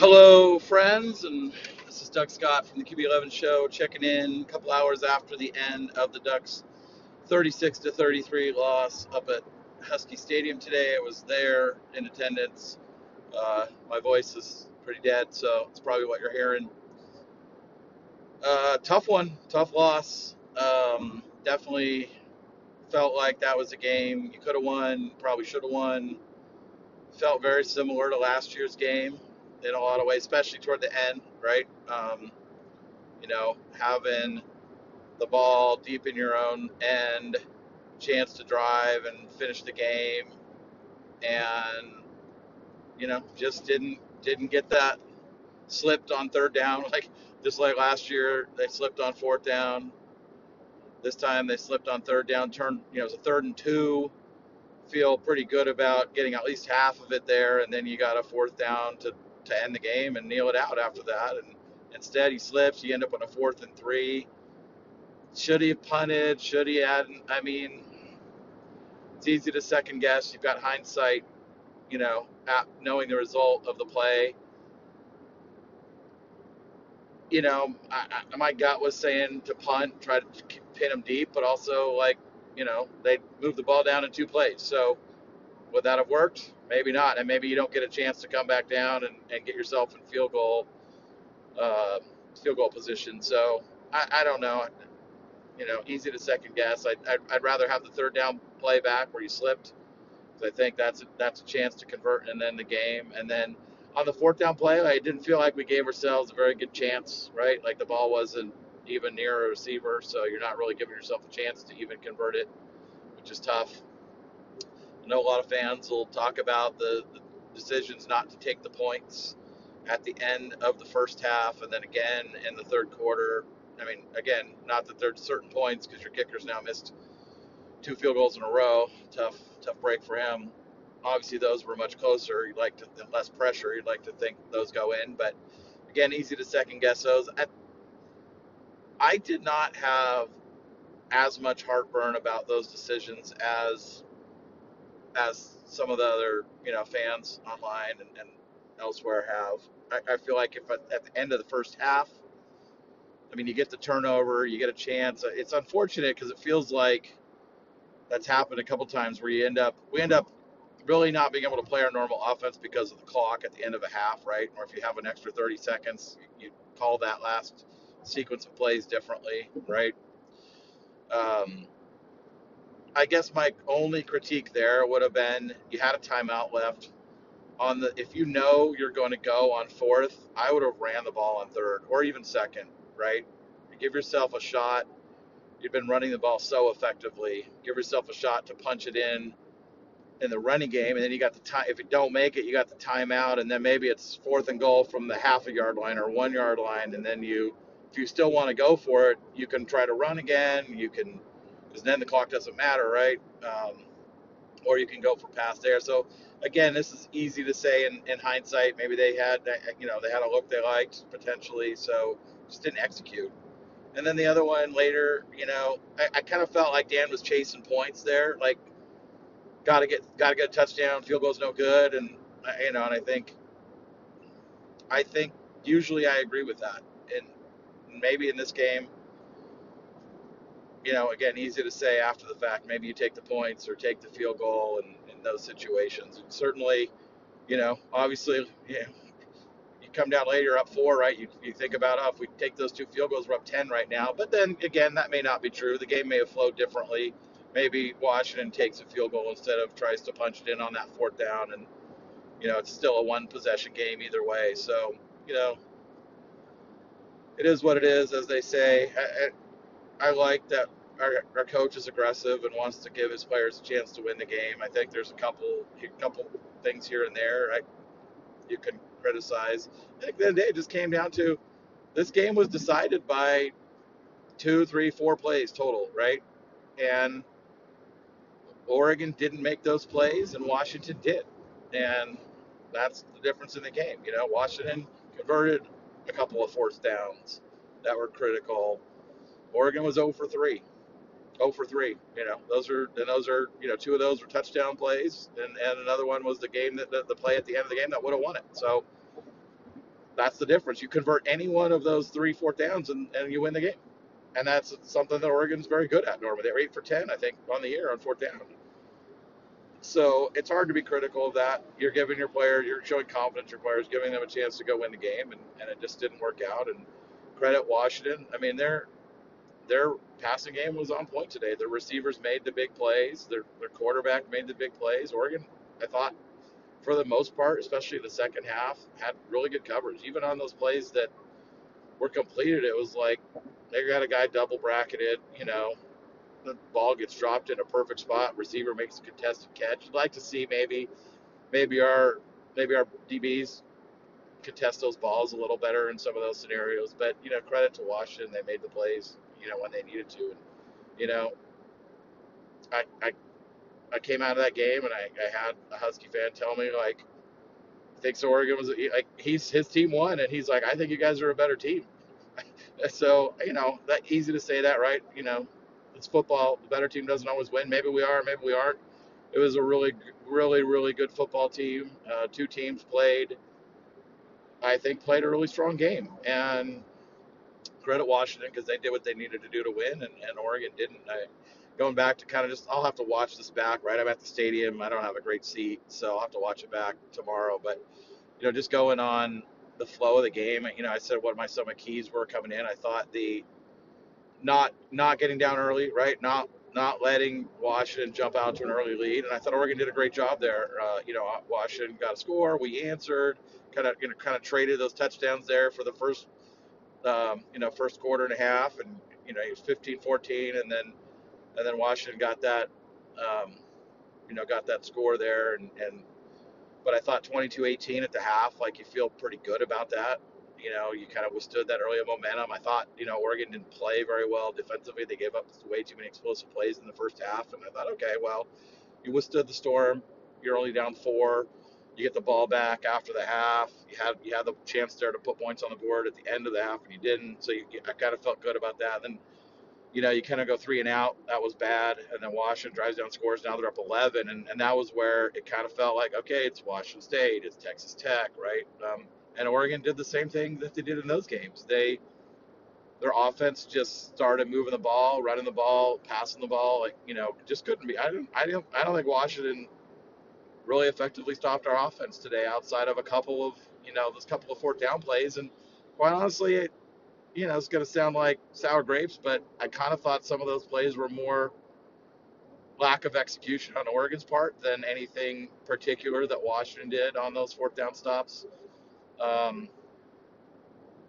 Hello, friends, and this is Doug Scott from the QB11 Show, checking in a couple hours after the end of the Ducks' 36 to 33 loss up at Husky Stadium today. I was there in attendance. Uh, my voice is pretty dead, so it's probably what you're hearing. Uh, tough one, tough loss. Um, definitely felt like that was a game you could have won, probably should have won. Felt very similar to last year's game in a lot of ways, especially toward the end, right? Um, you know, having the ball deep in your own end, chance to drive and finish the game, and you know, just didn't didn't get that slipped on third down like just like last year they slipped on fourth down. This time they slipped on third down. Turn you know, it was a third and two. Feel pretty good about getting at least half of it there, and then you got a fourth down to to end the game and kneel it out after that. And instead, he slips. You end up on a fourth and three. Should he have punted? Should he had? I mean, it's easy to second guess. You've got hindsight, you know, knowing the result of the play. You know, I, I, my gut was saying to punt, try to pin him deep, but also like, you know, they moved the ball down in two plays. So would that have worked? Maybe not, and maybe you don't get a chance to come back down and, and get yourself in field goal uh, field goal position. So I, I don't know. You know, easy to second guess. I'd, I'd, I'd rather have the third down play back where you slipped. because I think that's a, that's a chance to convert and then the game. And then on the fourth down play, I didn't feel like we gave ourselves a very good chance, right? Like the ball wasn't even near a receiver, so you're not really giving yourself a chance to even convert it, which is tough. I know a lot of fans will talk about the, the decisions not to take the points at the end of the first half and then again in the third quarter. I mean, again, not that there's certain points because your kicker's now missed two field goals in a row. Tough, tough break for him. Obviously, those were much closer. You'd like to less pressure. You'd like to think those go in, but again, easy to second guess those. I, I did not have as much heartburn about those decisions as as some of the other you know fans online and, and elsewhere have. I, I, feel like if at, at, the end of the first half, I mean, you get the turnover, you get a chance. It's unfortunate because it feels like that's happened a couple times where you end up we end up really not being able to play our normal offense because of the clock at the end of a half, right? Or if you have an extra 30 seconds, you, you call that last sequence of plays differently, right? Um, I guess my only critique there would have been you had a timeout left. On the if you know you're going to go on fourth, I would have ran the ball on third or even second, right? Give yourself a shot. You've been running the ball so effectively. Give yourself a shot to punch it in in the running game, and then you got the time. If you don't make it, you got the timeout, and then maybe it's fourth and goal from the half a yard line or one yard line, and then you, if you still want to go for it, you can try to run again. You can because then the clock doesn't matter, right? Um, or you can go for pass there. So again, this is easy to say in, in hindsight. Maybe they had, you know, they had a look they liked potentially, so just didn't execute. And then the other one later, you know, I, I kind of felt like Dan was chasing points there, like got to get got to get a touchdown. Field goal's no good, and you know, and I think, I think usually I agree with that, and maybe in this game you know, again, easy to say after the fact. Maybe you take the points or take the field goal in, in those situations. And certainly, you know, obviously, yeah, you come down later up four, right? You, you think about, oh, if we take those two field goals, we're up 10 right now. But then again, that may not be true. The game may have flowed differently. Maybe Washington takes a field goal instead of tries to punch it in on that fourth down. And, you know, it's still a one possession game either way. So, you know, it is what it is, as they say. I, I like that our, our coach is aggressive and wants to give his players a chance to win the game. I think there's a couple a couple things here and there. I, you can criticize. I think the end of the day, it just came down to this game was decided by two, three, four plays total, right? And Oregon didn't make those plays, and Washington did, and that's the difference in the game. You know, Washington converted a couple of fourth downs that were critical. Oregon was 0 for 3. 0 for 3. You know, those are and those are you know two of those were touchdown plays, and, and another one was the game that the, the play at the end of the game that would have won it. So that's the difference. You convert any one of those three fourth downs, and, and you win the game. And that's something that Oregon's very good at normally. They're 8 for 10, I think, on the year on fourth down. So it's hard to be critical of that. You're giving your player, you're showing confidence your players, giving them a chance to go win the game, and, and it just didn't work out. And credit Washington. I mean, their their passing game was on point today. Their receivers made the big plays. Their their quarterback made the big plays. Oregon, I thought, for the most part, especially the second half, had really good coverage. Even on those plays that were completed, it was like they got a guy double bracketed, you know, the ball gets dropped in a perfect spot, receiver makes a contested catch. You'd like to see maybe maybe our maybe our DBs contest those balls a little better in some of those scenarios. But you know, credit to Washington, they made the plays, you know, when they needed to. And you know, I I, I came out of that game and I, I had a Husky fan tell me like thinks Oregon was like he's his team won and he's like I think you guys are a better team. so you know that easy to say that right you know it's football. The better team doesn't always win. Maybe we are, maybe we aren't. It was a really, really, really good football team. Uh, two teams played, I think, played a really strong game. And credit Washington because they did what they needed to do to win, and, and Oregon didn't. I, going back to kind of just, I'll have to watch this back, right? I'm at the stadium. I don't have a great seat, so I'll have to watch it back tomorrow. But, you know, just going on the flow of the game, you know, I said what my my keys were coming in. I thought the not not getting down early, right? Not not letting Washington jump out to an early lead, and I thought Oregon did a great job there. Uh, you know, Washington got a score, we answered, kind of you know kind of traded those touchdowns there for the first um, you know first quarter and a half, and you know it was 15-14, and then and then Washington got that um, you know got that score there, and and but I thought 22-18 at the half, like you feel pretty good about that. You know, you kind of withstood that early momentum. I thought, you know, Oregon didn't play very well defensively. They gave up way too many explosive plays in the first half. And I thought, okay, well, you withstood the storm. You're only down four. You get the ball back after the half. You had you had the chance there to put points on the board at the end of the half, and you didn't. So you, I kind of felt good about that. Then, you know, you kind of go three and out. That was bad. And then Washington drives down scores. Now they're up 11, and, and that was where it kind of felt like, okay, it's Washington State, it's Texas Tech, right? Um, and Oregon did the same thing that they did in those games. They their offense just started moving the ball, running the ball, passing the ball, like you know, just couldn't be. I don't, I don't, I don't think Washington really effectively stopped our offense today, outside of a couple of you know, those couple of fourth down plays. And quite honestly, it, you know, it's going to sound like sour grapes, but I kind of thought some of those plays were more lack of execution on Oregon's part than anything particular that Washington did on those fourth down stops. Um,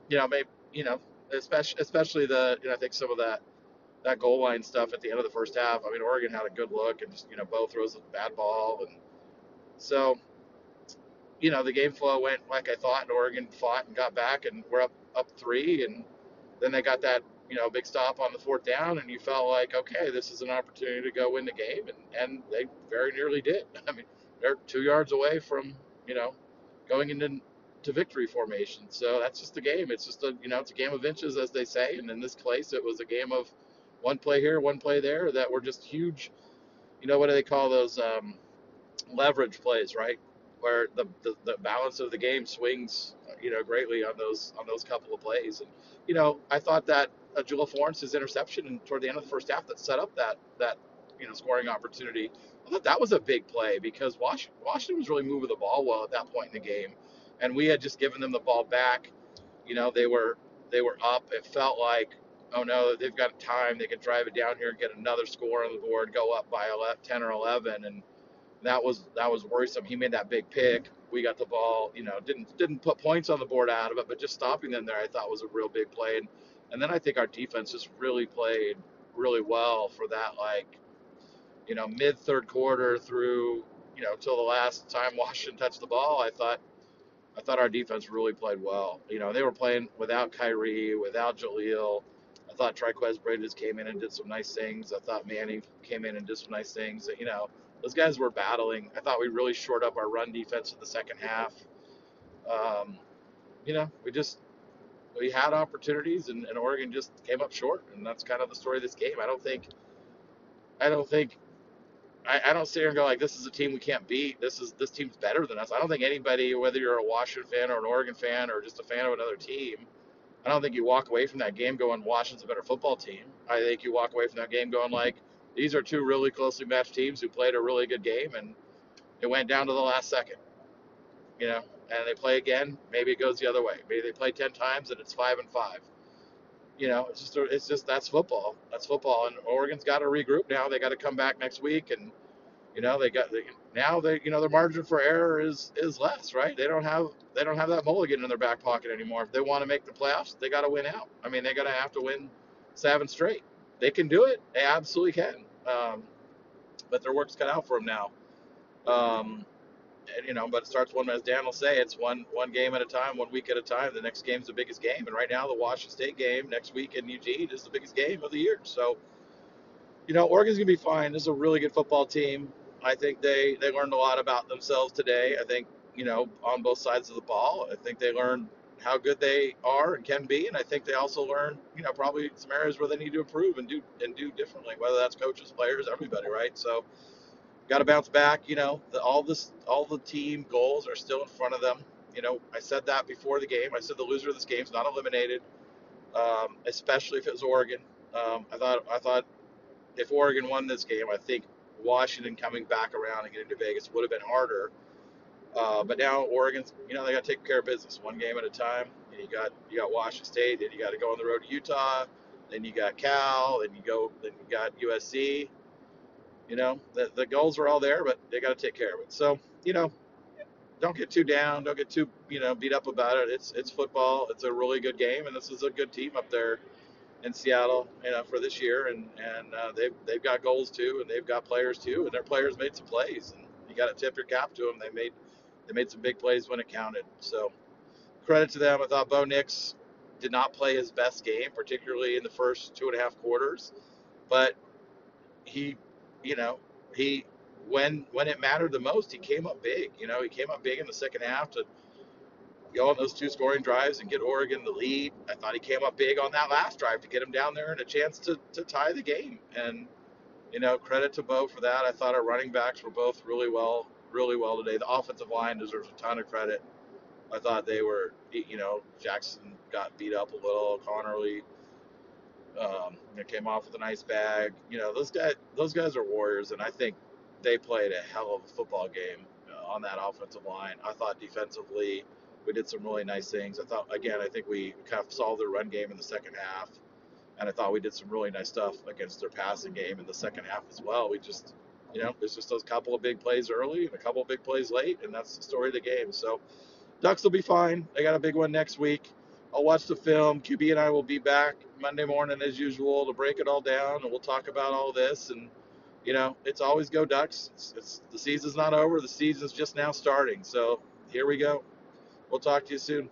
you know, maybe you know, especially especially the you know, I think some of that that goal line stuff at the end of the first half. I mean, Oregon had a good look and just you know, Bo throws a bad ball, and so you know, the game flow went like I thought, and Oregon fought and got back, and we're up up three, and then they got that you know big stop on the fourth down, and you felt like okay, this is an opportunity to go win the game, and and they very nearly did. I mean, they're two yards away from you know going into to victory formation. So that's just the game. It's just a you know it's a game of inches, as they say. And in this case, it was a game of one play here, one play there that were just huge. You know what do they call those um, leverage plays, right? Where the, the the balance of the game swings, you know, greatly on those on those couple of plays. And you know, I thought that uh, Jahlil Florence's interception and toward the end of the first half that set up that that you know scoring opportunity. I thought that was a big play because Washington, Washington was really moving the ball well at that point in the game and we had just given them the ball back. You know, they were they were up. It felt like, oh no, they've got time. They can drive it down here and get another score on the board, go up by 11, 10 or 11, and that was that was worrisome. He made that big pick. We got the ball. You know, didn't didn't put points on the board out of it, but just stopping them there, I thought was a real big play. And, and then I think our defense just really played really well for that, like, you know, mid third quarter through you know, till the last time Washington touched the ball, I thought I thought our defense really played well. You know, they were playing without Khyree, without Jahlil. I thought Trikweze Bridges came in and did some nice things. I thought Manny came in and did some nice things. You know, those guys were battling. I thought we really shored up our run defense in the second half. Um, you know, we just we had opportunities and, and Oregon just came up short, and that's kind of the story of this game. I don't think I don't think I, I don't sit here and go like this is a team we can't beat. This is this team's better than us. I don't think anybody, whether you're a Washington fan or an Oregon fan or just a fan of another team, I don't think you walk away from that game going Washington's a better football team. I think you walk away from that game going like these are two really closely matched teams who played a really good game and it went down to the last second. You know, and they play again, maybe it goes the other way. Maybe they play ten times and it's five and five. You know, it's just it's just that's football. That's football, and Oregon's got to regroup now. They got to come back next week, and you know they got they, now they you know their margin for error is is less, right? They don't have they don't have that mulligan in their back pocket anymore. If they want to make the playoffs, they got to win out. I mean, they got to have to win seven straight. They can do it. They absolutely can. Um, but their work's cut out for them now. Um, and, you know, but it starts one as Dan will say, it's one one game at a time, one week at a time. The next game's the biggest game, and right now the Washington State game next week in Eugene is the biggest game of the year. So, you know, Oregon's gonna be fine. This is a really good football team. I think they they learned a lot about themselves today. I think you know on both sides of the ball. I think they learned how good they are and can be, and I think they also learn, you know probably some areas where they need to improve and do and do differently. Whether that's coaches, players, everybody, right? So got to bounce back. You know, the, all this, all the team goals are still in front of them. You know, I said that before the game. I said the loser of this game is not eliminated, um, especially if it was Oregon. Um, I thought, I thought if Oregon won this game, I think Washington coming back around and getting to Vegas would have been harder. Uh, but now Oregon's, you know, they got to take care of business one game at a time. And you got you got Washington State, then you got to go on the road to Utah, then you got Cal, then you go, then you got USC. You know, the, the goals are all there, but they got to take care of it. So, you know, don't get too down. Don't get too, you know, beat up about it. It's it's football. It's a really good game, and this is a good team up there in Seattle, you know, for this year. And and uh, they've they've got goals too, and they've got players too, and their players made some plays, and you got to tip your cap to them. They made they made some big plays when it counted. So credit to them. I thought Bo Nix did not play his best game, particularly in the first two and a half quarters, but he you know, he when when it mattered the most, he came up big. You know, he came up big in the second half to go on those two scoring drives and get Oregon the lead. I thought he came up big on that last drive to get him down there and a chance to, to tie the game. And you know, credit to Bo for that. I thought our running backs were both really well, really well today. The offensive line deserves a ton of credit. I thought they were, you know, Jackson got beat up a little. Conerly um, came off with a nice bag. You know, those guys, those guys are warriors, and I think they played a hell of a football game uh, on that offensive line. I thought defensively, we did some really nice things. I thought, again, I think we kind of solved their run game in the second half, and I thought we did some really nice stuff against their passing game in the second half as well. We just, you know, there's just those couple of big plays early and a couple of big plays late, and that's the story of the game. So, Ducks will be fine. They got a big one next week. I'll watch the film. QB and I will be back Monday morning as usual to break it all down, and we'll talk about all this. And you know, it's always go Ducks. It's, it's the season's not over. The season's just now starting. So here we go. We'll talk to you soon.